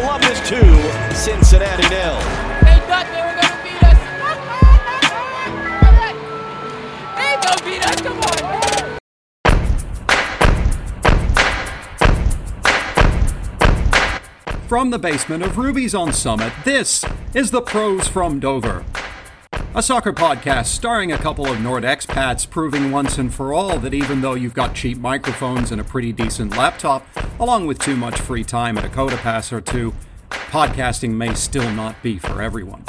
Columbus 2, Cincinnati nil. They thought they were gonna beat us. they ain't gonna beat us. Come on, man. From the basement of Ruby's on Summit, this is the Pros from Dover. A soccer podcast starring a couple of Nord expats proving once and for all that even though you've got cheap microphones and a pretty decent laptop, along with too much free time and a Coda Pass or two, podcasting may still not be for everyone.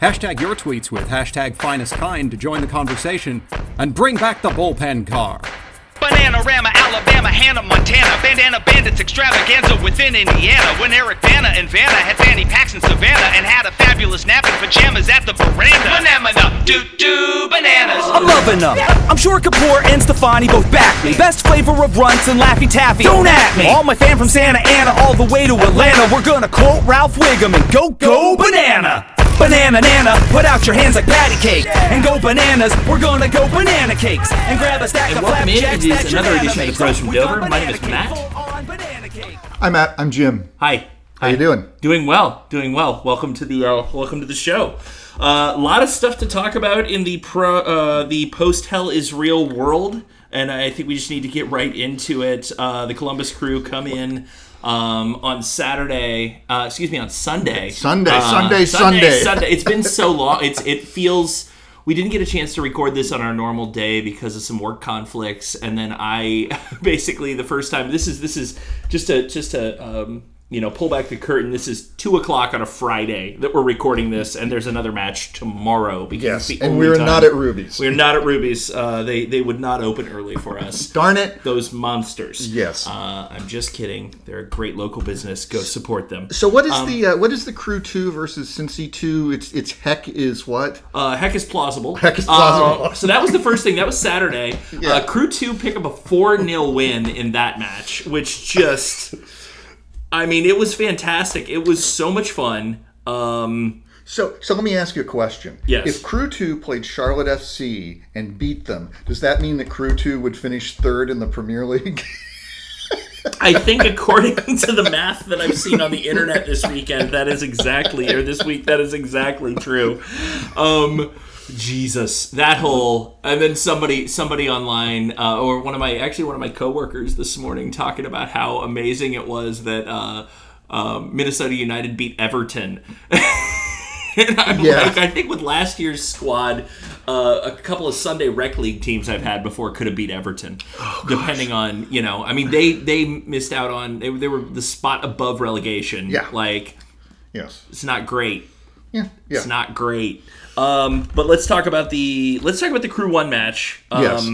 Hashtag your tweets with hashtag finest kind to join the conversation and bring back the bullpen car. Bananarama, Alabama, Hannah, Montana, Bandana Bandits extravaganza within Indiana. When Eric Bana and Vanna had fanny packs in Savannah and had a fabulous nap in pajamas at the veranda. Banana, doo doo, bananas. I'm loving them. I'm sure Kapoor and Stefani both back me. Best flavor of runts and Laffy Taffy. Don't at me. All my fam from Santa Ana all the way to Atlanta. We're gonna quote Ralph Wiggum and go, go banana. Banana Nana, put out your hands like patty cake and go bananas. We're gonna go banana cakes and grab a stack And of welcome in. flapjacks It is another edition of makes. the Pros from We Dover. My name is Matt. full-on banana cake. Hi Matt, I'm Jim. Hi. How you doing? Doing well. Doing well. Welcome to the uh, welcome to the show. A lot of stuff to talk about in the pro uh, the post Hell is Real world, and I think we just need to get right into it. Uh, the Columbus Crew come in um, on Saturday. Uh, excuse me, on Sunday. Sunday, Uh, Sunday, Sunday. Sunday. It's been so long. It's it feels. We didn't get a chance to record this on our normal day because of some work conflicts, and then I basically the first time. This is this is just a just a um, you know pull back the curtain. This is two o'clock on a Friday that we're recording this, and there's another match tomorrow. Because Yes, and we're not at Ruby's. We're not at Ruby's. Uh, they they would not open early for us. Darn it. Those monsters. Yes. Uh, I'm just kidding. They're a great local business. Go support them. So what is Um, the uh, what is the Crew Two versus Cincy Two? It's it's heck is what? Uh, heck is plausible. Heck is plausible. Uh, so that was the first thing. That was Saturday. Yeah. Uh, Crew 2 pick up a 4 0 win in that match, which just. I mean, it was fantastic. It was so much fun. Um, So so let me ask you a question. Yes. If Crew Two played Charlotte FC and beat them, does that mean that Crew Two would finish third in the Premier League? I think, according to the math that I've seen on the internet this weekend, that is exactly, or this week, that is exactly true. Um, Jesus, that whole, and then somebody, somebody online, uh, or one of my, actually one of my coworkers this morning, talking about how amazing it was that uh, um, Minnesota United beat Everton. And I'm Yeah. like, I think with last year's squad, uh, a couple of Sunday rec league teams I've had before could have beat Everton, Oh, depending on you know. I mean, they they missed out on they, they were the spot above relegation. Yeah. like yes. it's not great. Yeah. Yeah. It's not great. Um, but let's talk about the let's talk about the Crew One match. Um, Yes.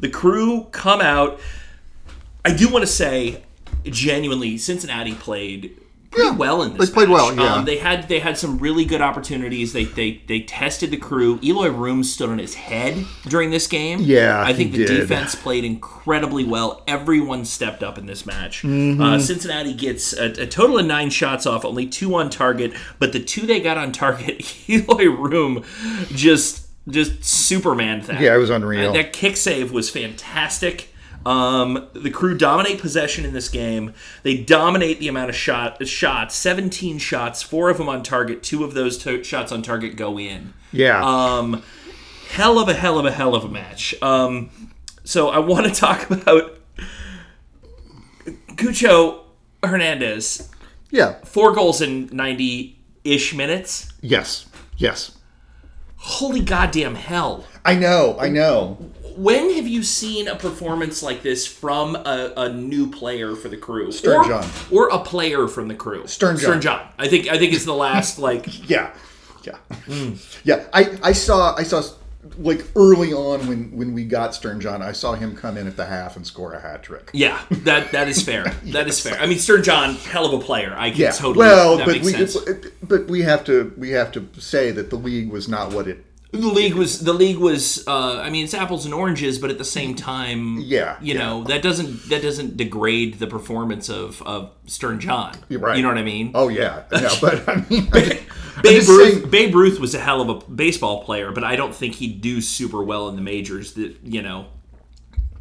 The Crew come out. I do want to say, genuinely, Cincinnati played pretty Yeah, well in this. they played match. well, yeah. Um, they had they had some really good opportunities. They they they tested the Crew. Eloy Rooms stood on his head during this game. Yeah, I think he the did. defense played incredibly well. Everyone stepped up in this match. Mm-hmm. Uh, Cincinnati gets a, a total of nine shots off, only two on target, but the two they got on target, Eloy Room just just Superman that. Yeah, it was unreal. Uh, that kick save was fantastic. Um, the crew dominate possession in this game. They dominate the amount of shot shots. Seventeen shots, four of them on target. Two of those to- shots on target go in Yeah. um, hell of a hell of a hell of a match. Um, so I want to talk about Cucho Hernandez. yeah. Four goals in ninety ish minutes. Yes. Yes. Holy goddamn hell! I know. I know. When have you seen a performance like this from a, a new player for the crew, Stern or, John. or a player from the crew? Stern John. Stern John. I think I think it's the last like Yeah, yeah, hmm. yeah. I, I saw I saw like early on when when we got Stern John, I saw him come in at the half and score a hat trick. Yeah, that that is fair. That is fair. I mean, Stern John, hell of a player. I can Yeah, totally. well, that but we sense. but we have to we have to say that the league was not what it. The league was the league was. Uh, I mean, it's apples and oranges, but at the same time, Yeah, you yeah. know that doesn't that doesn't degrade the performance of of Stern John. Right. You know what I mean? Oh yeah, yeah. But I mean, I'm Babe Ruth, saying- Babe Ruth was a hell of a baseball player, but I don't think he'd do super well in the majors. That you know,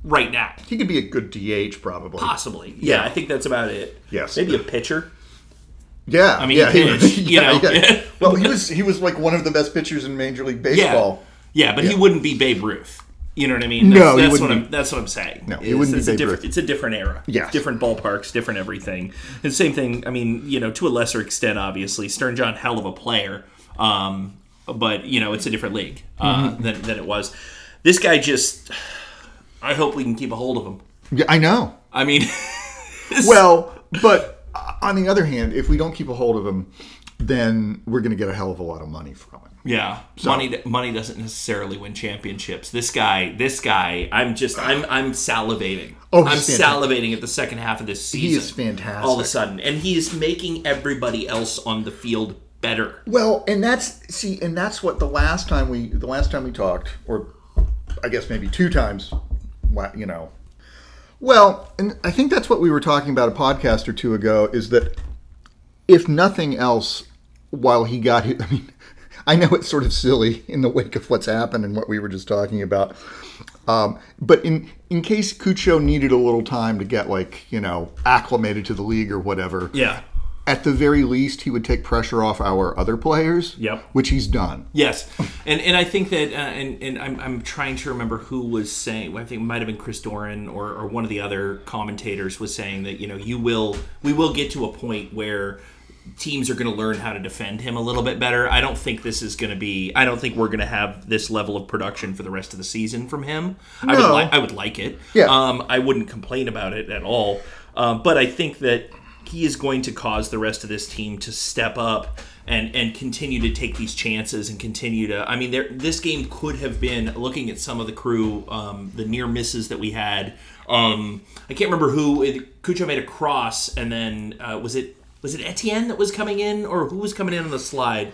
right now, he could be a good DH probably. possibly. Yeah, Yeah. I think that's about it. Yes. maybe a pitcher. Yeah, I mean, yeah, he he pitched, was- you yeah, know. yeah. well, he was he was like one of the best pitchers in Major League Baseball. Yeah, yeah, but he wouldn't be Babe Ruth. You know what I mean? No, that's, he that's wouldn't what. I'm. That's what I'm saying. No, he It's- wouldn't be it's a Babe different. Ruth. It's a different era. Yes. different ballparks, different everything. And same thing. I mean, you know, to a lesser extent, obviously, Stern John, hell of a player. Um, but you know, it's a different league uh, Mm-hmm. than than it was. This guy just. I hope we can keep a hold of him. Yeah, I know. I mean, Well, but Uh, on the other hand, if we don't keep a hold of him, then we're going to get a hell of a lot of money from him. Yeah, money money doesn't necessarily win championships. This guy, this guy, I'm just I'm I'm salivating. Oh, I'm he's salivating at the second half of this season. He is fantastic. All of a sudden, and he is making everybody else on the field better. Well, and that's see, and that's what the last time we the last time we talked, or I guess maybe two times, you know. Well, and I think that's what we were talking about a podcast or two ago. Is that if nothing else, while he got, hit, I mean, I know it's sort of silly in the wake of what's happened and what we were just talking about. Um, but in in case Cucho needed a little time to get like you know acclimated to the league or whatever, Yeah. At the very least, he would take pressure off our other players. Yep. Which he's done. Yes, and and I think that, uh, and and I'm, I'm trying to remember who was saying. I think it might have been Chris Doran or, or one of the other commentators was saying that you know you will we will get to a point where teams are going to learn how to defend him a little bit better. I don't think this is going to be. I don't think we're going to have this level of production for the rest of the season from him. I would No. like. I would like it. Yeah. Um, I wouldn't complain about it at all. Um, but I think that he is going to cause the rest of this team to step up and and continue to take these chances and continue to. I mean, there this game could have been looking at some of the crew, um, the near misses that we had. Um, I can't remember who Cucho made a cross, and then uh, was it was it Etienne that was coming in, or who was coming in on the slide?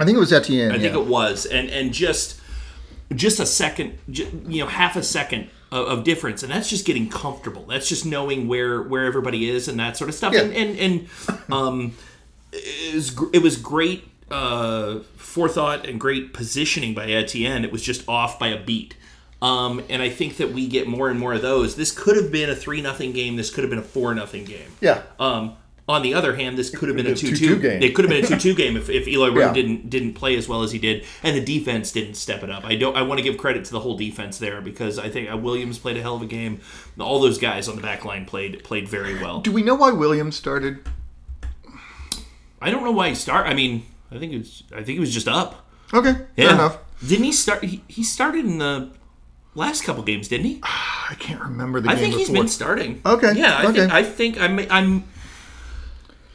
I think it was Etienne. I think yeah. it was, and and just just a second, you know, half a second of, of difference, and that's just getting comfortable. That's just knowing where where everybody is and that sort of stuff. Yeah. And and, and um, it was it was great uh, forethought and great positioning by Etienne. It was just off by a beat. Um, and I think that we get more and more of those. This could have been a three nothing game. This could have been a four nothing game. Yeah. Um, on the other hand, this could have been a 2-2 game. It could have been a two-two game if, if Eloy Room Yeah. didn't didn't play as well as he did, and the defense didn't step it up. I don't. I want to give credit to the whole defense there because I think uh, Williams played a hell of a game. All those guys on the back line played played very well. Do we know why Williams started? I don't know why he start. I mean, I think it was. I think he was just up. Okay, fair enough. Didn't he start? He, he started in the last couple games, didn't he? I can't remember the I game think he's before. been starting. Okay, Yeah, I okay. think I think I'm I'm.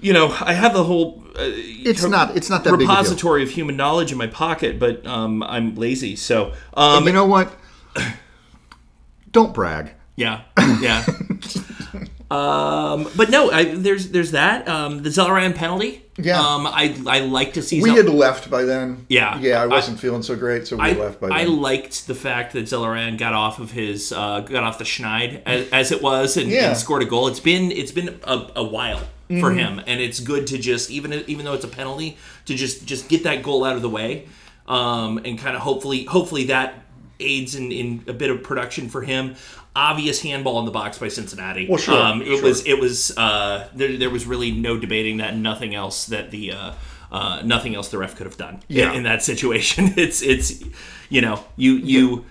You know, I have the whole. Uh, It's not. It's not that repository of human knowledge in my pocket, but um, I'm lazy. So, um, you know what? Don't brag. yeah, yeah. um, but no, I, there's there's that. Um, the Zelarayan penalty. Yeah. Um, I I like to see. We Zel- had left by then. Yeah. Yeah, I I- wasn't feeling so great, so we I, left by I liked the fact that Zelarayan got off of his uh, got off the schneid as, as it was and, Yeah. and scored a goal. It's been it's been a, a while Mm-hmm. for him, and it's good to just even even though it's a penalty to just just get that goal out of the way, um, and kind of hopefully hopefully that aids in, in a bit of production for him. Obvious handball in the box by Cincinnati. Well, sure, Um, it sure. was it was uh, there, there was really no debating that. Nothing else that the uh, uh, nothing else the ref could have done in- Yeah. in, that situation. It's it's you know you you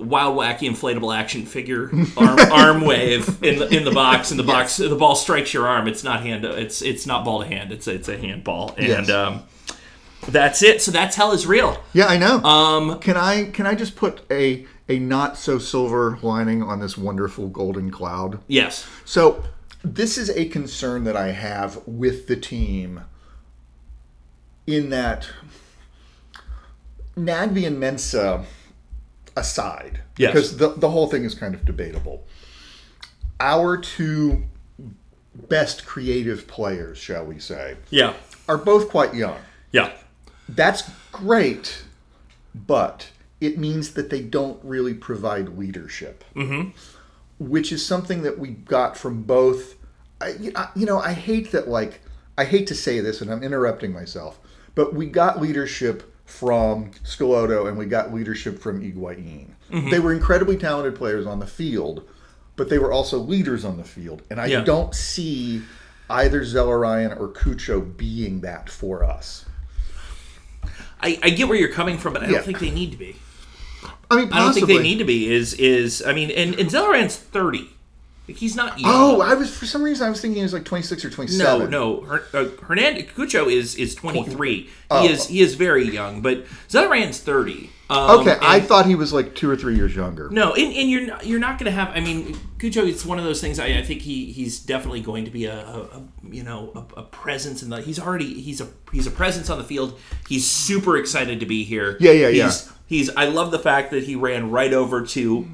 wild wacky inflatable action figure arm, arm wave in the in the box and the box the ball strikes your arm. It's not hand it's it's not ball to hand. It's it's a handball and Yes. um, that's it. So that's hell is real. Yeah, I know. Um, can I can I just put a a not so silver lining on this wonderful golden cloud? yes. So this is a concern that I have with the team in that Nagbe and Mensah aside, Yes. because the, the whole thing is kind of debatable. Our two best creative players, shall we say, Yeah. are both quite young. Yeah. That's great, but it means that they don't really provide leadership, mm-hmm. which is something that we got from both. I, I- you know, I hate that. Like, I hate to say this, and I'm interrupting myself, but we got leadership from Schelotto and we got leadership from Higuaín. Mm-hmm. They were incredibly talented players on the field, but they were also leaders on the field, and I Yeah. don't see either Zelarayan or Cucho being that for us. I, I get where you're coming from, but I Yeah. don't think they need to be. I mean, I don't think they need to be. Is is I mean, and, and Zelarayan's thirty. Like he's not young. Oh, I was for some reason I was thinking he was like 26 or 27. no. Her, uh, Hernandez Cucho is is twenty three. Oh. He is he is very young, but Zelarayan's thirty. Um, Okay, I thought he was like two or three years younger. No, and, and you're not, you're not going to have. I mean, Cujo. It's one of those things. I, I think he he's definitely going to be a, a, a you know a, a presence in the. He's already he's a he's a presence on the field. He's super excited to be here. Yeah, yeah, yeah. he's, He's. I love the fact that he ran right over to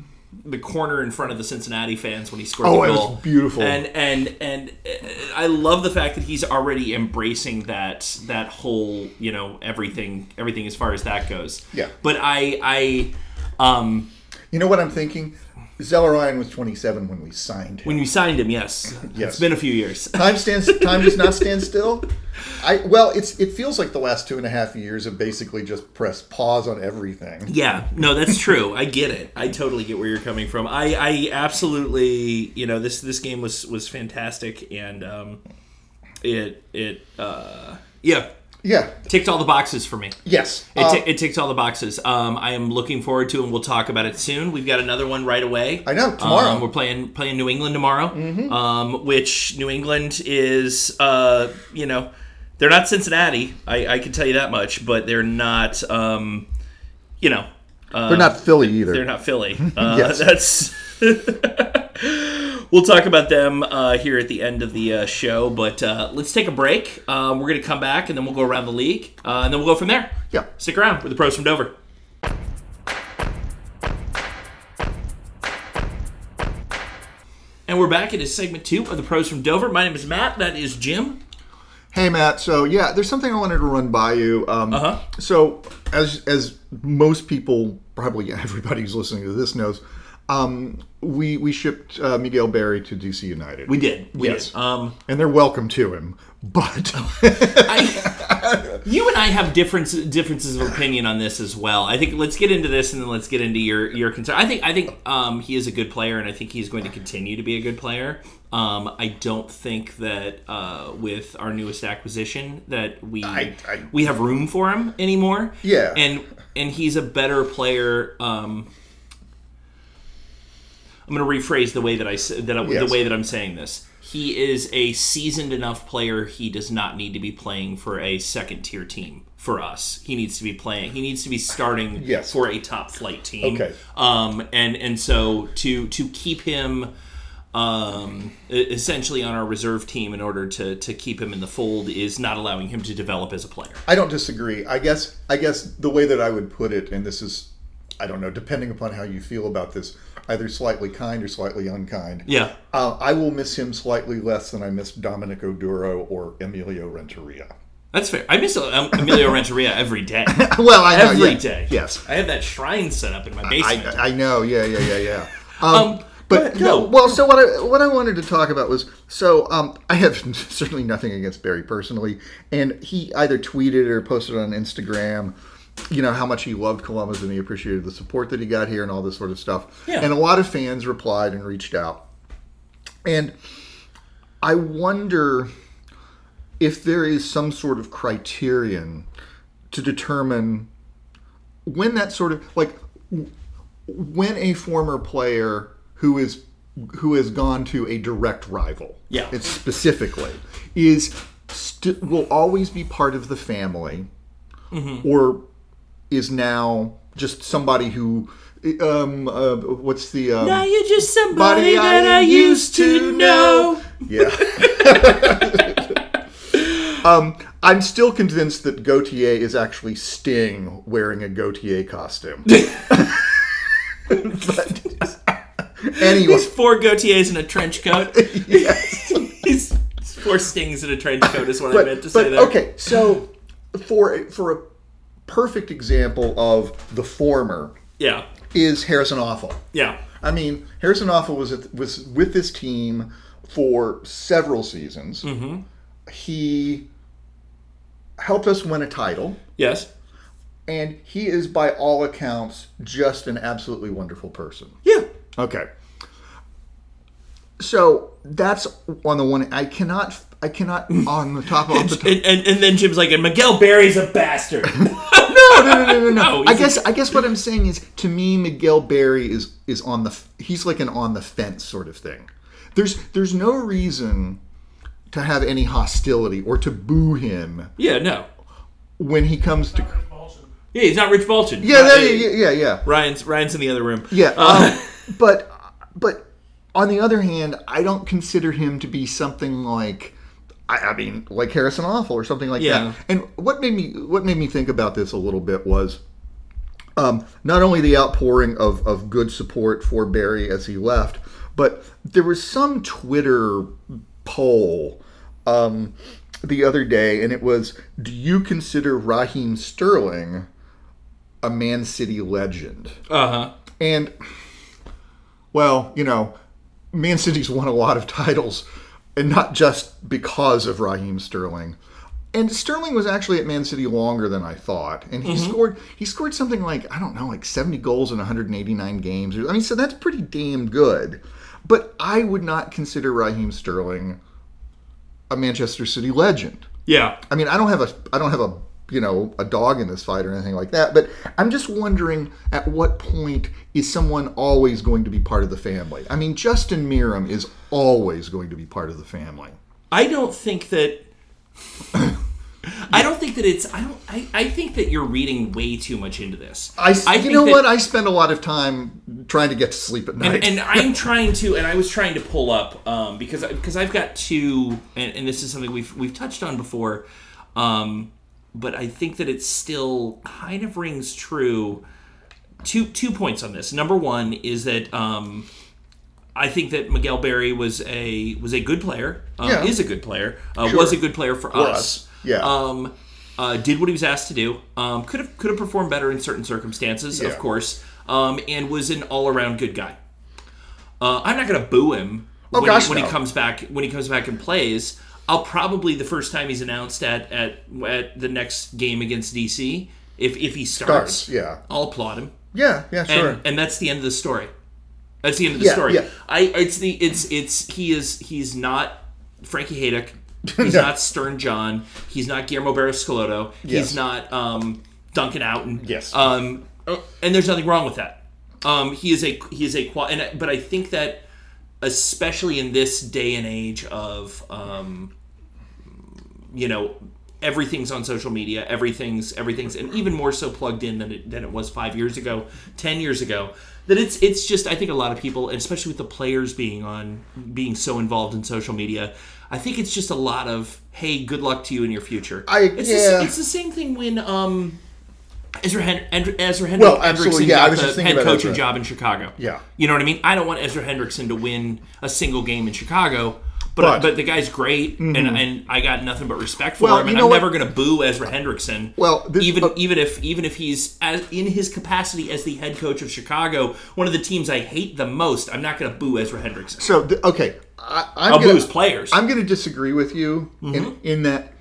the corner in front of the Cincinnati fans when he scored Oh, the it was beautiful. And and and uh, I love the fact that he's already embracing that that whole you know everything everything as far as that goes. Yeah. But I I um. You know what I'm thinking? Zelarayan was 27 when we signed him. When you signed him, yes. Yes. It's been a few years. time stands. Time does not stand still. I well, it's it feels like the last two and a half years have basically just pressed pause on everything. Yeah, no, that's true. I get it. I totally get where you're coming from. I, I absolutely, you know, this this game was was fantastic, and um, it it uh, yeah Yeah. ticked all the boxes for me. Yes. It, Uh, it ticked all the boxes. Um, I am looking forward to, and we'll talk about it soon. We've got another one right away. I know, tomorrow. Um, we're playing playing New England tomorrow, um, which New England is, uh, you know, they're not Cincinnati. I, I can tell you that much, but they're not, um, you know, uh, they're not Philly either. they're not Philly. Uh, Yes. That's. we'll talk about them uh, here at the end of the uh, show, but uh, let's take a break. Um, we're going to come back and then we'll go around the league, uh, and then we'll go from there. Yeah. Stick around with the pros from Dover. And we're back. It is segment two of the pros from Dover. My name is Matt. That is Jim. Hey Matt, so yeah, there's something I wanted to run by you. Um, Uh-huh. So as as most people, probably everybody who's listening to this knows, um, we we shipped uh, Miguel Berry to DC United. We did. We Yes. did. Um, and they're welcome to him, but I, you and I have difference, differences of opinion on this as well. I think let's get into this and then let's get into your your concern. I think I think um, he is a good player and I think he's going to continue to be a good player. Um, I don't think that uh, with our newest acquisition that we I- I- we have room for him anymore. Yeah. and and he's a better player. Um, I'm going to rephrase the way that I that I, Yes. the way that I'm saying this. He is a seasoned enough player. He does not need to be playing for a second tier team for us. He needs to be playing. He needs to be starting Yes. for a top flight team. Okay. Um, and and so to to keep him um, essentially on our reserve team in order to to keep him in the fold is not allowing him to develop as a player. I don't disagree. I guess I guess the way that I would put it, and this is, I don't know, depending upon how you feel about this, either slightly kind or slightly unkind. Yeah. Uh, I will miss him slightly less than I miss Dominic Oduro or Emilio Renteria. That's fair. I miss um, Emilio Renteria every day. Well, I know, Every yeah. day. Yes, I have that shrine set up in my basement. I, I know. Yeah, yeah, yeah, yeah. um, But but no, no. well, so what I what I wanted to talk about was so um, I have certainly nothing against Berry personally, and he either tweeted or posted on Instagram, you know how much he loved Columbus and he appreciated the support that he got here and all this sort of stuff. Yeah. And a lot of fans replied and reached out, and I wonder if there is some sort of criterion to determine when that sort of like when a former player who is who has gone to a direct rival Yeah. it's specifically is st- will always be part of the family Mm-hmm. or is now just somebody who um uh, what's the um, Now you're just somebody that I used to know. yeah um i'm still convinced that gautier is actually sting wearing a gautier costume but anyway He's four Gautiers in a trench coat. yes. He's four stings in a trench coat is what I meant to but say there. okay, so for for a perfect example of the former Yeah. is Harrison Afful. Yeah. I mean, Harrison Afful was at, was with this team for several seasons. Mm-hmm. He helped us win a title, Yes. and he is, by all accounts, just an absolutely wonderful person. Yeah. Okay. So that's on the one. I cannot. I cannot on the top of the top. And, and, and then Jim's like, and Miguel Berry's a bastard. no, no, no, no, no, no. No, I guess I guess what I'm saying is to me Miguel Berry is is on the he's like an on the fence sort of thing. There's there's no reason to have any hostility or to boo him yeah, no. when he comes to Yeah, he's not Rich Bolton. Yeah, Uh, there, yeah, yeah, yeah. Ryan's Ryan's in the other room. Yeah, Uh, um, but but on the other hand, I don't consider him to be something like I, I mean, like Harrison Afful or something like Yeah. that. And what made me what made me think about this a little bit was um, not only the outpouring of, of good support for Berry as he left, but there was some Twitter poll um, the other day, and it was, "Do you consider Raheem Sterling a Man City legend?" uh huh. And well, you know, Man City's won a lot of titles, and not just because of Raheem Sterling. And Sterling was actually at Man City longer than I thought, and he mm-hmm. scored he scored something like I don't know, like seventy goals in 189 games. I mean, so that's pretty damn good. But I would not consider Raheem Sterling a Manchester City legend. Yeah. I mean, I don't have a I don't have a you know a dog in this fight or anything like that. But I'm just wondering at what point is someone always going to be part of the family? I mean, Justin Meram is always going to be part of the family. I don't think that. I don't think that it's. I don't. I, I think that you're reading way too much into this. I, you know that- what? I spend a lot of time trying to get to sleep at night. and, and I'm trying to, and I was trying to pull up um, because because I've got two, and, and this is something we've we've touched on before, um, but I think that it still kind of rings true. Two two points on this. Number one is that um, I think that Miguel Berry was a was a good player. Um, Yeah. Is a good player. Uh, Sure. Was a good player for, us. us, yeah. Um, uh, did what he was asked to do. Um, could have could have performed better in certain circumstances, Yeah. of course. Um, and was an all around good guy. Uh, I'm not going to boo him Oh, when, gosh, he, when no. he comes back. When he comes back and plays, I'll probably the first time he's announced at at, at the next game against DC. If if he starts, Starts, yeah. I'll applaud him yeah, yeah, sure. and, and that's the end of the story. That's the end of the Yeah, story. yeah. I it's the it's it's he is he's not Frankie Hejduk. He's No. not Stern John. He's not Guillermo Barros Schelotto. He's Yes. not um, Duncan Oughton. Yes. Um, and there's nothing wrong with that. Um, he is a he is a and but I think that especially in this day and age of um, you know everything's on social media everything's everything's and even more so plugged in than it, than it was five years ago ten years ago that it's it's just i think a lot of people and especially with the players being on being so involved in social media i think it's just a lot of hey good luck to you in your future I- it's, yeah. the, it's the same thing when um Ezra, Hen- Ezra, Ezra Hendrick- Well, absolutely, Hendrickson yeah, I got was the just thinking head coaching Ezra. job in Chicago. Yeah. you know what I mean. I don't want Ezra Hendrickson to win a single game in Chicago, but But- but, the guy's great, and and I got nothing but respect for Well, him, and I'm what? never going to boo Ezra Hendrickson. Well, this- even uh, even if even if he's as in his capacity as the head coach of Chicago, one of the teams I hate the most, I'm not going to boo Ezra Hendrickson. So okay, I, I'm I'll gonna, boo his players. I'm going to disagree with you Mm-hmm. in, in that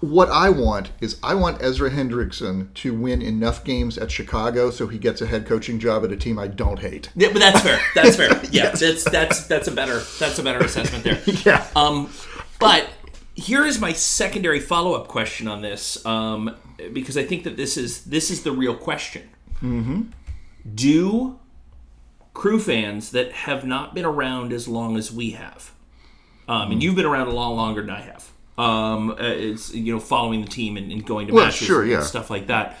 what I want is I want Ezra Hendrickson to win enough games at Chicago so he gets a head coaching job at a team I don't hate. Yeah, but that's fair. That's fair. Yeah, that's that's that's a better that's a better assessment there. Yeah. Um, but here is my secondary follow up question on this, um, because I think that this is this is the real question. Mm-hmm. Do crew fans that have not been around as long as we have, um, and you've been around a lot longer than I have, um, uh, it's you know following the team and, and going to Well, matches sure, and yeah. stuff like that.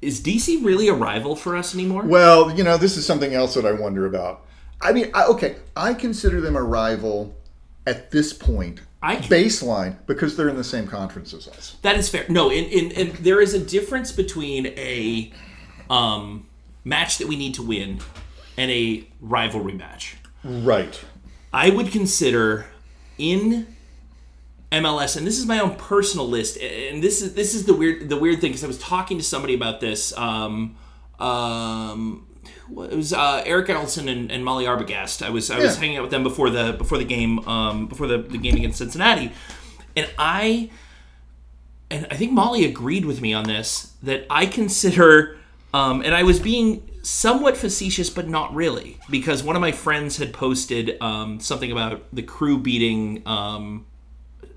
Is DC really a rival for us anymore? Well, you know, this is something else that I wonder about. I mean, I, okay, I consider them a rival at this point, I can- baseline, because they're in the same conference as us. That is fair. No, in, in, in there is a difference between a um, match that we need to win and a rivalry match. Right. I would consider in MLS, and this is my own personal list, and this is this is the weird the weird thing because I was talking to somebody about this. Um, um, it was uh, Eric Ellison and, and Molly Arbogast. I was I was hanging out with them before the before the game um, before the, the game against Cincinnati, and I and I think Molly agreed with me on this that I consider, um, and I was being somewhat facetious, but not really, because one of my friends had posted um, something about the crew beating. Um,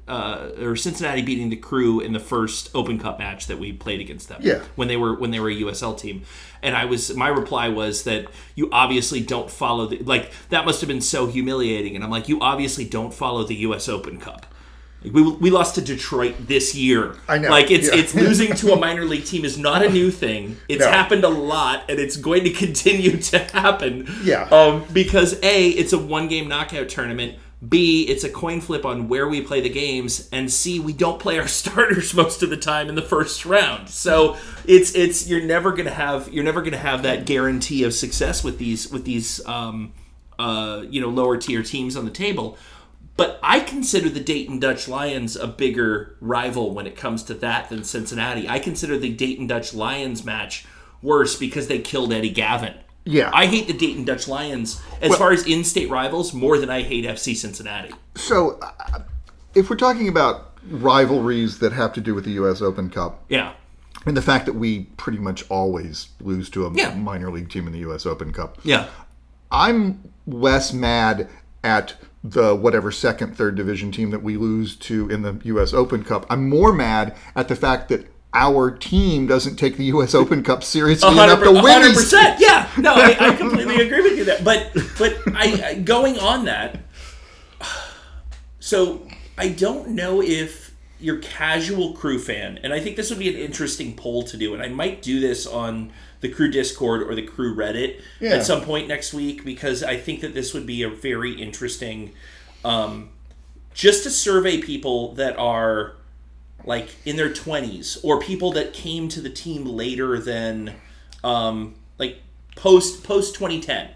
uh, or Cincinnati beating the crew in the first Open Cup match that we played against them. Yeah. When they were when they were a USL team, and I was my reply was that you obviously don't follow the like that must have been so humiliating, and I'm like you obviously don't follow the U.S. Open Cup. We, we lost to Detroit this year. I know, Like it's yeah. it's losing to a minor league team is not a new thing. It's No. happened a lot, and it's going to continue to happen. Yeah. Um, because a it's a one game knockout tournament. B it's a coin flip on where we play the games, and C we don't play our starters most of the time in the first round. So it's it's you're never gonna have you're never gonna have that guarantee of success with these with these um, uh, you know lower tier teams on the table. But I consider the Dayton Dutch Lions a bigger rival when it comes to that than Cincinnati. I consider the Dayton Dutch Lions match worse because they killed Eddie Gaven. Yeah. I hate the Dayton Dutch Lions as far as in-state rivals more than I hate FC Cincinnati. So, uh, if we're talking about rivalries that have to do with the U.S. Open Cup, Yeah. and the fact that we pretty much always lose to a Yeah. minor league team in the U.S. Open Cup, Yeah. I'm less mad at the whatever second, third division team that we lose to in the U.S. Open Cup. I'm more mad at the fact that our team doesn't take the U.S. Open Cup seriously enough to win these. percent. Yeah, no, I, I completely agree with you there. But but I, I going on that. So I don't know if your casual crew fan, and I think this would be an interesting poll to do, and I might do this on the crew Discord or the crew Reddit Yeah. at some point next week because I think that this would be a very interesting. Um, just to survey people that are like in their 20s or people that came to the team later than um like post post 2010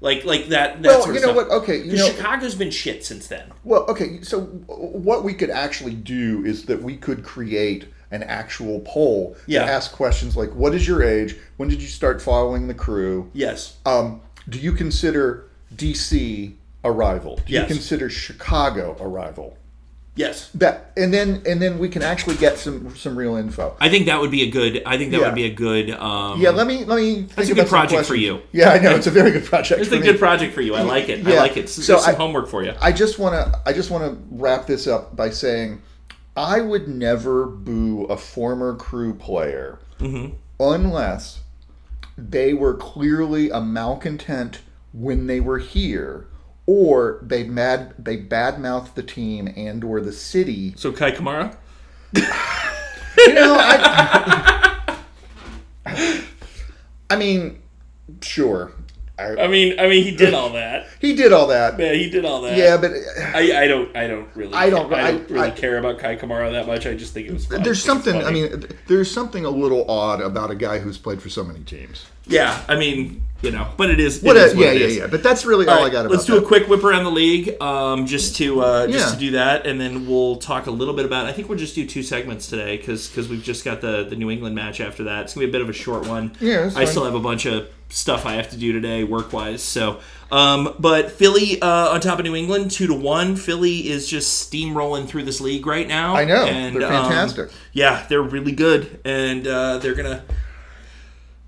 like like that, that Well, you know stuff. what? Okay, you 'Cause know- chicago's been shit since then Well, okay. So what we could actually do is that we could create an actual poll Yeah. to ask questions like, "What is your age? When did you start following the crew? yes Um, do you consider DC a rival? Do Yes. you consider Chicago a rival?" yes That and then and then we can actually get some some real info. i think that would be a good i think that Yeah. would be a good um Yeah, let me let me. Think That's a good project for you. Yeah, I know it's a very good project. it's a me. good project for you i like it i like it so, So some I- homework for you I just want to I just want to wrap this up by saying I would never boo a former crew player mm-hmm. unless they were clearly a malcontent when they were here or they mad they badmouthed the team and or the city. so kei kamara You know, I I mean, sure. I, i mean i mean he did all that he did all that. yeah he did all that Yeah, but I, I don't I don't really I don't- I don't really I- care about Kei Kamara that much. I just think it was fun. there's something. I mean, there's something a little odd about a guy who's played for so many teams. yeah, I mean, you know, but it is. it What? is a, what yeah, yeah, is. yeah. But that's really all, All I right, got about let's do that. a quick whip around the league, um, just to uh, just Yeah. to do that, and then we'll talk a little bit about. I think we'll just do two segments today because because we've just got the the New England match after that. It's gonna be a bit of a short one. Yeah, I still have a bunch of stuff I have to do today work wise. So, um, but Philly uh, on top of New England, two to one. Philly is just steamrolling through this league right now. I know. and, They're um, fantastic. yeah, they're really good, and uh, they're gonna.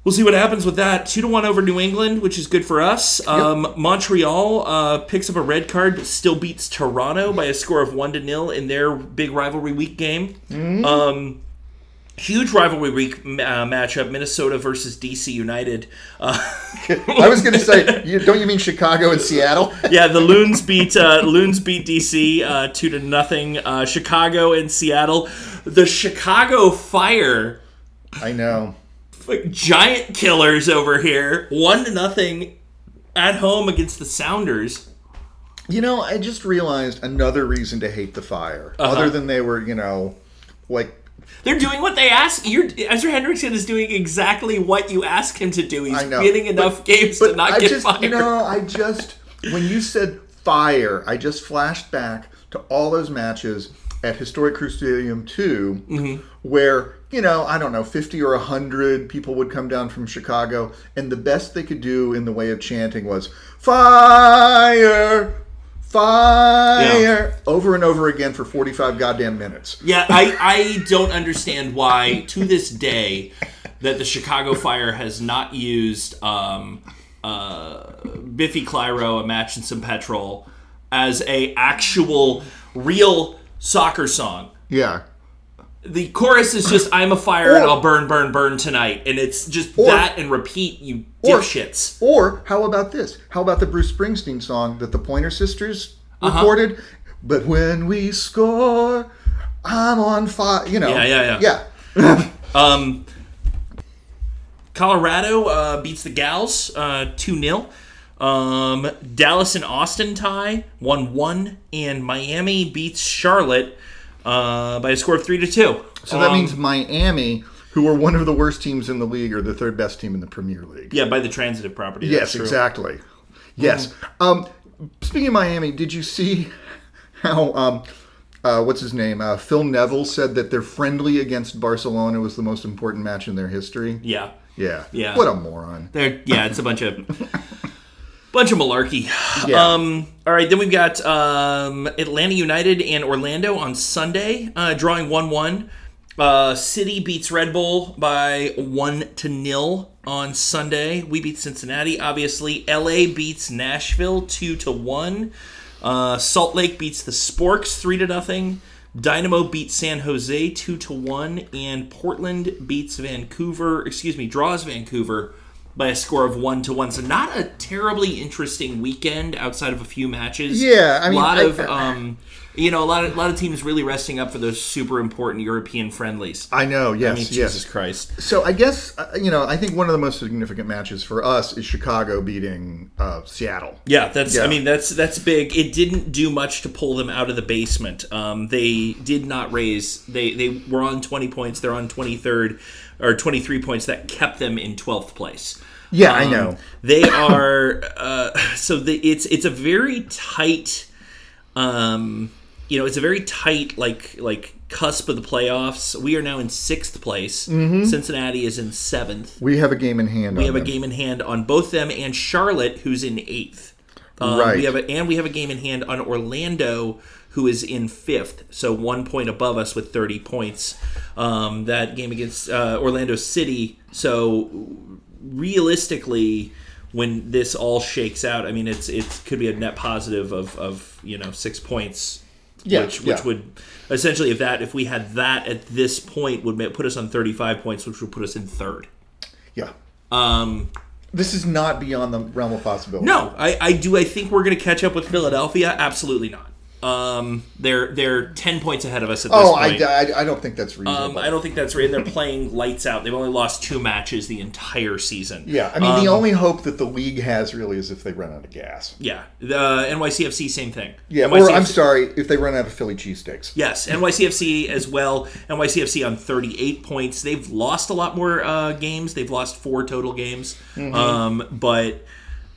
We'll see what happens with that. Two to one over New England, which is good for us. Um, Montreal uh, picks up a red card, but still beats Toronto by a score of one to nil in their big rivalry week game. Mm-hmm. Um, huge rivalry week uh, matchup: Minnesota versus DC United. Uh, I was going to say, you, don't you mean Chicago and Seattle? yeah, the Loons beat uh, Loons beat DC uh, two to nothing. Uh, Chicago and Seattle. The Chicago Fire I know. Like giant killers over here. One to nothing at home against the Sounders. You know, I just realized another reason to hate the Fire, Uh-huh. other than they were, you know, like They're doing what they ask. You're, Ezra Hendrickson is doing exactly what you ask him to do. He's know. winning enough games to not I get just, fired. you know, I just when you said fire, I just flashed back to all those matches at Historic Crew Stadium 2 Mm-hmm. where you know I don't know fifty or hundred people would come down from Chicago, and the best they could do in the way of chanting was fire. Fire over and over again for 45 goddamn minutes. Yeah, I, I don't understand why, to this day, that the Chicago Fire has not used um, uh, Biffy Clyro, a match and some petrol, as a actual real soccer song. Yeah. The chorus is just "I'm a fire and Or- I'll burn, burn, burn tonight," and it's just Or- that and repeat. You Or- dipshits. Or how about this? How about the Bruce Springsteen song that the Pointer Sisters Uh-huh. recorded? But when we score, I'm on fire. You know. Yeah, yeah, yeah. yeah. Um, Colorado uh, beats the Gals uh, 2 0. Um, Dallas and Austin tie 1 1. And Miami beats Charlotte uh, by a score of 3 to 2. So that Um, means Miami, who are one of the worst teams in the league, are the third best team in the Premier League. Yeah, by the transitive property. Yes, exactly. Yes. Um, speaking of Miami, did you see how um, uh, what's his name? Uh, Phil Neville said that their friendly against Barcelona was the most important match in their history. Yeah. Yeah. Yeah. What a moron. They're, yeah, it's a bunch of bunch of malarkey. Yeah. Um, all right, then we've got um, Atlanta United and Orlando on Sunday, uh, drawing one one. Uh, City beats Red Bull by one to nil on Sunday. We beat Cincinnati, obviously. LA beats Nashville two to one. Uh, Salt Lake beats the Sporks three to nothing. Dynamo beats San Jose two to one, and Portland beats Vancouver. Excuse me, draws Vancouver by a score of one to one. So not a terribly interesting weekend outside of a few matches. Yeah, I mean, a lot I- of um, you know, a lot of a lot of teams really resting up for those super important European friendlies. I know. Yes. I mean, yes. Jesus Christ. So I guess uh, you know. I think one of the most significant matches for us is Chicago beating uh, Seattle. Yeah, that's. I mean, that's that's big. It didn't do much to pull them out of the basement. Um, they did not raise. They they were on twenty points. They're on twenty third or twenty three points. That kept them in twelfth place. Yeah, I Um, know. They are. Uh, so the, it's it's a very tight. Um, you know, it's a very tight like like cusp of the playoffs. We are now in sixth place. Mm-hmm. Cincinnati is in seventh. We have a game in hand. We have a game in hand on both them and Charlotte, who's in eighth. Um, Right. We have a, and we have a game in hand on Orlando, who is in fifth, so one point above us with thirty points. Um, that game against uh, Orlando City. So realistically, when this all shakes out, I mean, it's it could be a net positive of, of you know six points. Yeah, which, which yeah. would essentially, if that if we had that at this point, would put us on thirty five points, which would put us in third. Yeah. Um, This is not beyond the realm of possibility. no, I, I do. I think we're going to catch up with Philadelphia. Absolutely not. Um, they're they're ten points ahead of us at this Oh, I, point. I, I don't think that's reasonable. um, I don't think that's right. And they're playing lights out. They've only lost two matches the entire season. yeah, I mean, Um, the only hope that the league has really is if they run out of gas. yeah. The NYCFC same thing. Yeah, NYCFC or I'm sorry, if they run out of Philly cheesesteaks. Yes, NYCFC as well. NYCFC on 38 points. They've lost a lot more uh, games. They've lost four total games. Mm-hmm. Um, but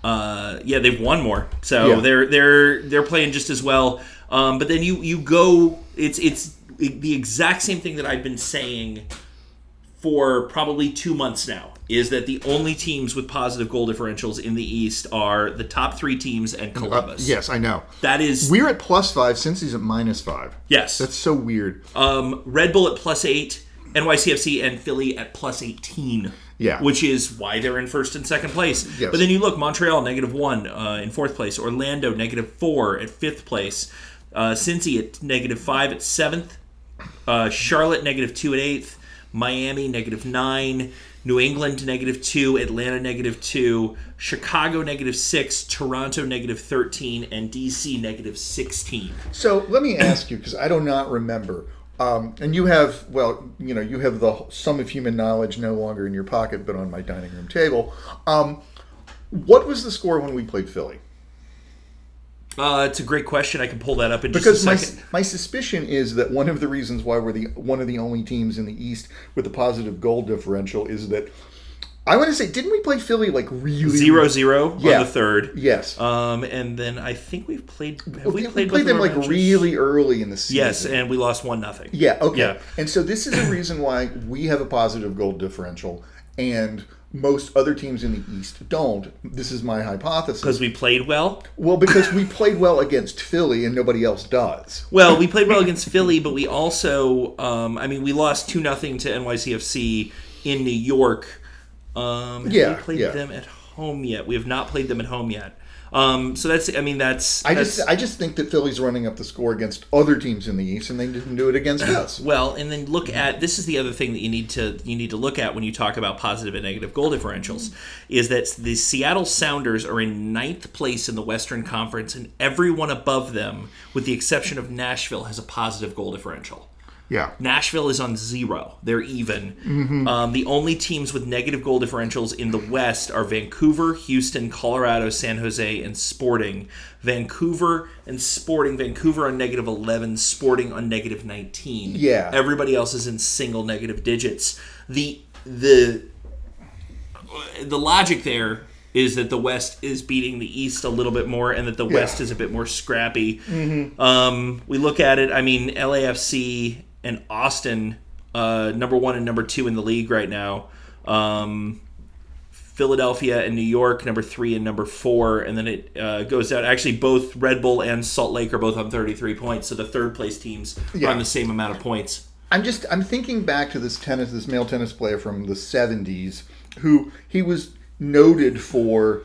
uh, yeah, they've won more. So Yeah. they're they're they're playing just as well. Um, but then you you go. It's it's the exact same thing that I've been saying for probably two months now. Is that the only teams with positive goal differentials in the East are the top three teams and Uh, Columbus. yes, I know. that is We're at plus five. Cincy's at minus five. yes. That's so weird. um, Red Bull at plus eight, NYCFC and Philly at plus 18. Yeah. Which is why they're in first and second place. Yes. But then you look Montreal, negative one uh, in fourth place. Orlando, negative four at fifth place. Uh, Cincy at negative five at seventh. Uh, Charlotte, negative two at eighth. Miami, negative nine. New England, negative two. Atlanta, negative two. Chicago, negative six. Toronto, negative 13. And DC, negative 16. So let me ask you, because I do not remember. Um, and you have, well, you know, you have the sum of human knowledge no longer in your pocket, but on my dining room table. Um, what was the score when we played Philly? Uh, it's a great question. I can pull that up in Because just my a second. my suspicion is that one of the reasons why we're the one of the only teams in the East with a positive goal differential is that I want to say, didn't we play Philly like really Zero zero Yeah. on the third. Yes. Um, and then I think we've played. Have we, we we played, played them like matches? really early in the season. Yes, and we lost one nothing. Yeah, okay. Yeah. And so this is a reason why we have a positive goal differential and most other teams in the East don't. This is my hypothesis. because we played well. well, because we played well against Philly and nobody else does. Well, we played well against Philly, but we also, um, I mean, we lost two nothing to NYCFC in New York. Um, have Yeah, we played yeah. them at home yet? We have not played them at home yet. Um, so that's, I mean, that's. I that's, just I just think that Philly's running up the score against other teams in the East, and they didn't do it against us. Well, and then look at this is the other thing that you need to you need to look at when you talk about positive and negative goal differentials is that the Seattle Sounders are in ninth place in the Western Conference, and everyone above them, with the exception of Nashville, has a positive goal differential. Yeah. Nashville is on zero. They're even. Um, the only teams with negative goal differentials in the West are Vancouver, Houston, Colorado, San Jose, and Sporting. Vancouver and Sporting. Vancouver on negative 11, Sporting on negative 19. Yeah. Everybody else is in single negative digits. The the the logic there is that the West is beating the East a little bit more, and that the West is a bit more scrappy. Um, we look at it. I mean, LAFC and Austin, uh, number one and number two in the league right now. Um, Philadelphia and New York, number three and number four, and then it uh, goes out. Actually, both Red Bull and Salt Lake are both on 33 points, so the third place teams Yeah. are on the same amount of points. I'm just I'm thinking back to this tennis this male tennis player from the 70s who he was noted for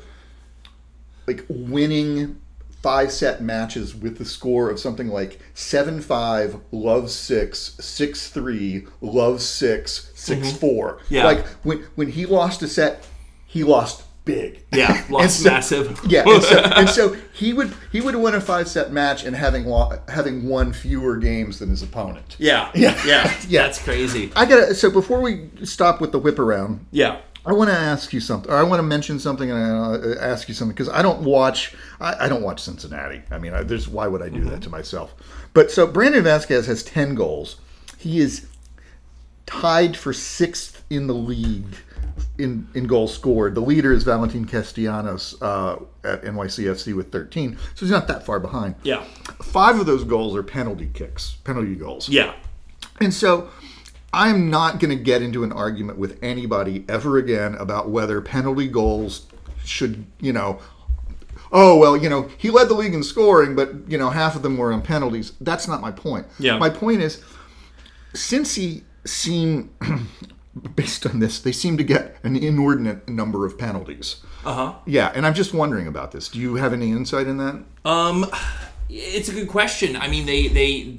like winning five set matches with the score of something like 7-5 love 6 6-3 love 6 6-4 mm-hmm. Yeah. like when when he lost a set he lost big Yeah, lost so- massive. yeah, and so, and so he would he would win a five set match and having lo- having won fewer games than his opponent. Yeah, Yeah. yeah, Yeah. That's crazy. I gotta. So before we stop with the whip around, Yeah, I want to ask you something, or I want to mention something, and uh, ask you something because I don't watch. I, I don't watch Cincinnati. I mean, I, there's why would I do that to myself? But so Brandon Vazquez has ten goals. He is tied for sixth in the league in in goals scored. The leader is Valentin Castellanos uh, at NYCFC with 13, so he's not that far behind. yeah, Five of those goals are penalty kicks, penalty goals. yeah. And so I'm not going to get into an argument with anybody ever again about whether penalty goals should, you know, oh, well, you know, he led the league in scoring, but, you know, half of them were on penalties. That's not my point. Yeah. My point is, since he seem, based on this, they seem to get an inordinate number of penalties. Uh huh. Yeah, and I'm just wondering about this. Do you have any insight in that? Um, it's a good question. I mean, they they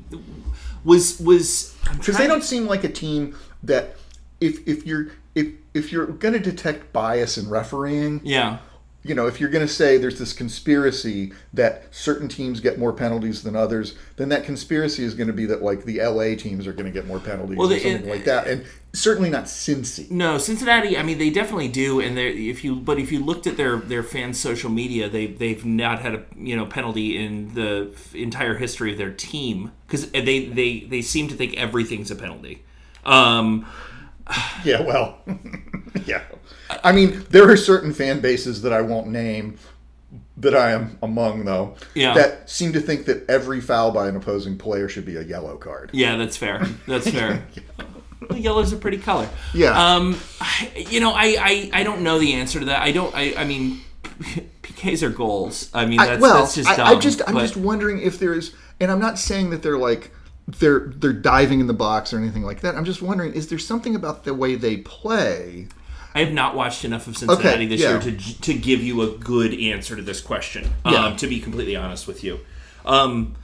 was was because they don't seem like a team that if if you're if if you're going to detect bias in refereeing, Yeah, you know, if you're going to say there's this conspiracy that certain teams get more penalties than others, then that conspiracy is going to be that like the LA teams are going to get more penalties Well, or something like that, and certainly not Cincy. no, Cincinnati. I mean, they definitely do. And they if you but if you looked at their their fans' social media, they they've not had a you know penalty in the entire history of their team because they they they seem to think everything's a penalty. Um, Yeah, well, yeah. I mean, there are certain fan bases that I won't name that I am among, though, Yeah. that seem to think that every foul by an opposing player should be a yellow card. yeah, that's fair. That's fair. Well, yellow's a pretty color. Yeah. Um, I- you know, I, I I don't know the answer to that. I don't. I I mean, PKs are goals. I mean, I- that's well, that's just I, dumb. I just I'm just wondering if there's, and I'm not saying that they're like they're they're diving in the box or anything like that. I'm just wondering, is there something about the way they play? I have not watched enough of Cincinnati Okay, this yeah. year to to give you a good answer to this question. Yeah. Um, to be completely honest with you, um,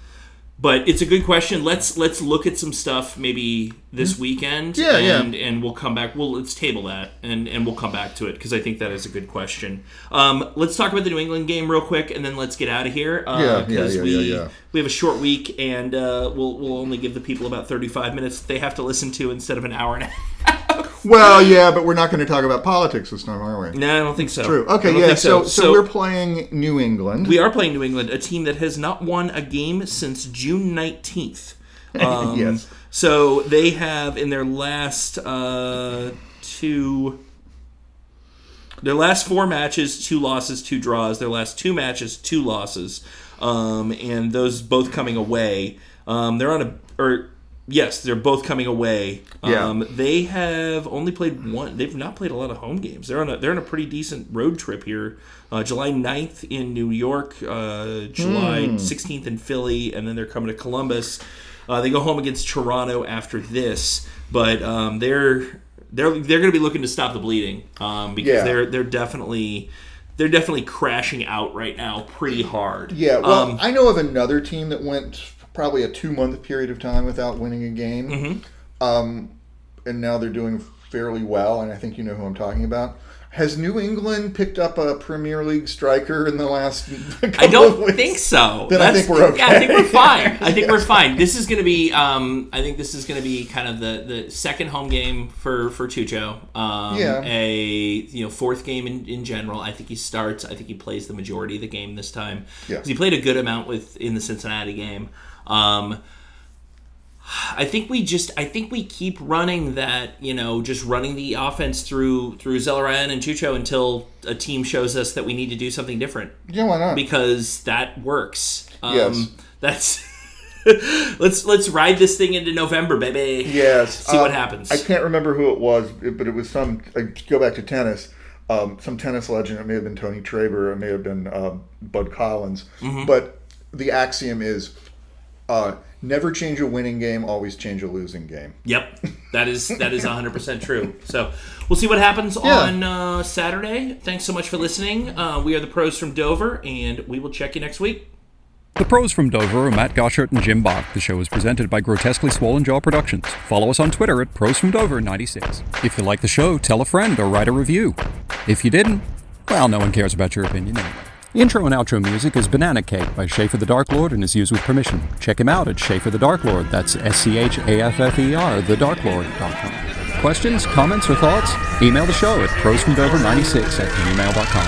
but it's a good question. Let's let's look at some stuff maybe this weekend. Mm-hmm. Yeah, yeah. and, and we'll come back. Well, let's table that and and we'll come back to it because I think that is a good question. Um, let's talk about the New England game real quick, and then let's get out of here. Uh, Yeah, yeah, yeah, we, yeah, yeah. We have a short week, and uh, we'll we'll only give the people about thirty five minutes they have to listen to instead of an hour and a half. Well, yeah, but we're not going to talk about politics this time, are we? No, I don't think so. True. Okay, yeah. think So, so we're playing New England. we are playing New England, a team that has not won a game since June nineteenth. Um, Yes. So they have in their last uh, two, their last four matches, two losses, two draws. Their last two matches, two losses, um, and those both coming away. Um, they're on a or yes, they're both coming away. Yeah. Um, they have only played one. They've not played a lot of home games. They're on a they're on a pretty decent road trip here. Uh, July 9th in New York, uh, July Hmm. 16th in Philly, and then they're coming to Columbus. Uh, they go home against Toronto after this, but um, they're they're they're going to be looking to stop the bleeding um, because Yeah. they're they're definitely they're definitely crashing out right now pretty hard. Yeah, well, Um, I know of another team that went probably a two month period of time without winning a game. Mm-hmm. Um, and now they're doing fairly well, and I think you know who I'm talking about. Has New England picked up a Premier League striker in the last? Couple I don't think so. Then I think we're okay. Yeah, I think we're fine. I think we're fine. This is going to be. Um, I think this is going to be kind of the, the second home game for for Cucho. Um, Yeah. A you know fourth game in, in general. I think he starts. I think he plays the majority of the game this time. Yeah. he played a good amount with in the Cincinnati game. Um, I think we just I think we keep running that, you know, just running the offense through through Zelarayan and Cucho until a team shows us that we need to do something different Yeah, why not? because that works. Um, Yes. That's let's let's ride this thing into November, baby. Yes. See what um, happens. I can't remember who it was, but it was some. I go back to tennis. Um, some tennis legend. It may have been Tony Trabert. It may have been um, Bud Collins. Mm-hmm. But the axiom is: uh, never change a winning game, always change a losing game. Yep, that is that is 100 percent true. So we'll see what happens Yeah. on uh, Saturday. Thanks so much for listening. Uh, we are the pros from Dover, and we will check you next week. The pros from Dover are Matt Goschert and Jim Bach. The show is presented by Grotesquely Swollen Jaw Productions. Follow us on Twitter at Pros from Dover 96. If you like the show, tell a friend or write a review. If you didn't, well, no one cares about your opinion anyway. Intro and outro music is Banana Cake by Schaffer the Dark Lord and is used with permission. Check him out at Schaffer the Dark Lord. That's S C H A F F E R, thedarklord.com. Questions, comments, or thoughts? Email the show at prosfromdover96 at gmail.com.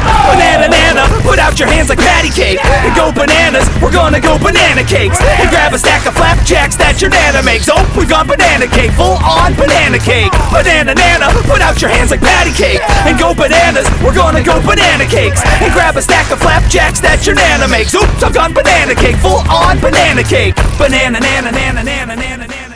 Oh, banana, nana, put out your hands like patty cake and go bananas. We're gonna go banana cakes and grab a stack of flapjacks that your nana makes. Oh, we got banana cake, full on banana cake. Banana, nana, put out your hands like patty cake and go bananas. We're gonna go banana cakes and grab a stack of flapjacks that your nana makes. Oops, I've gone banana cake, full on banana cake. Banana, nana, nana, nana, nana, nana.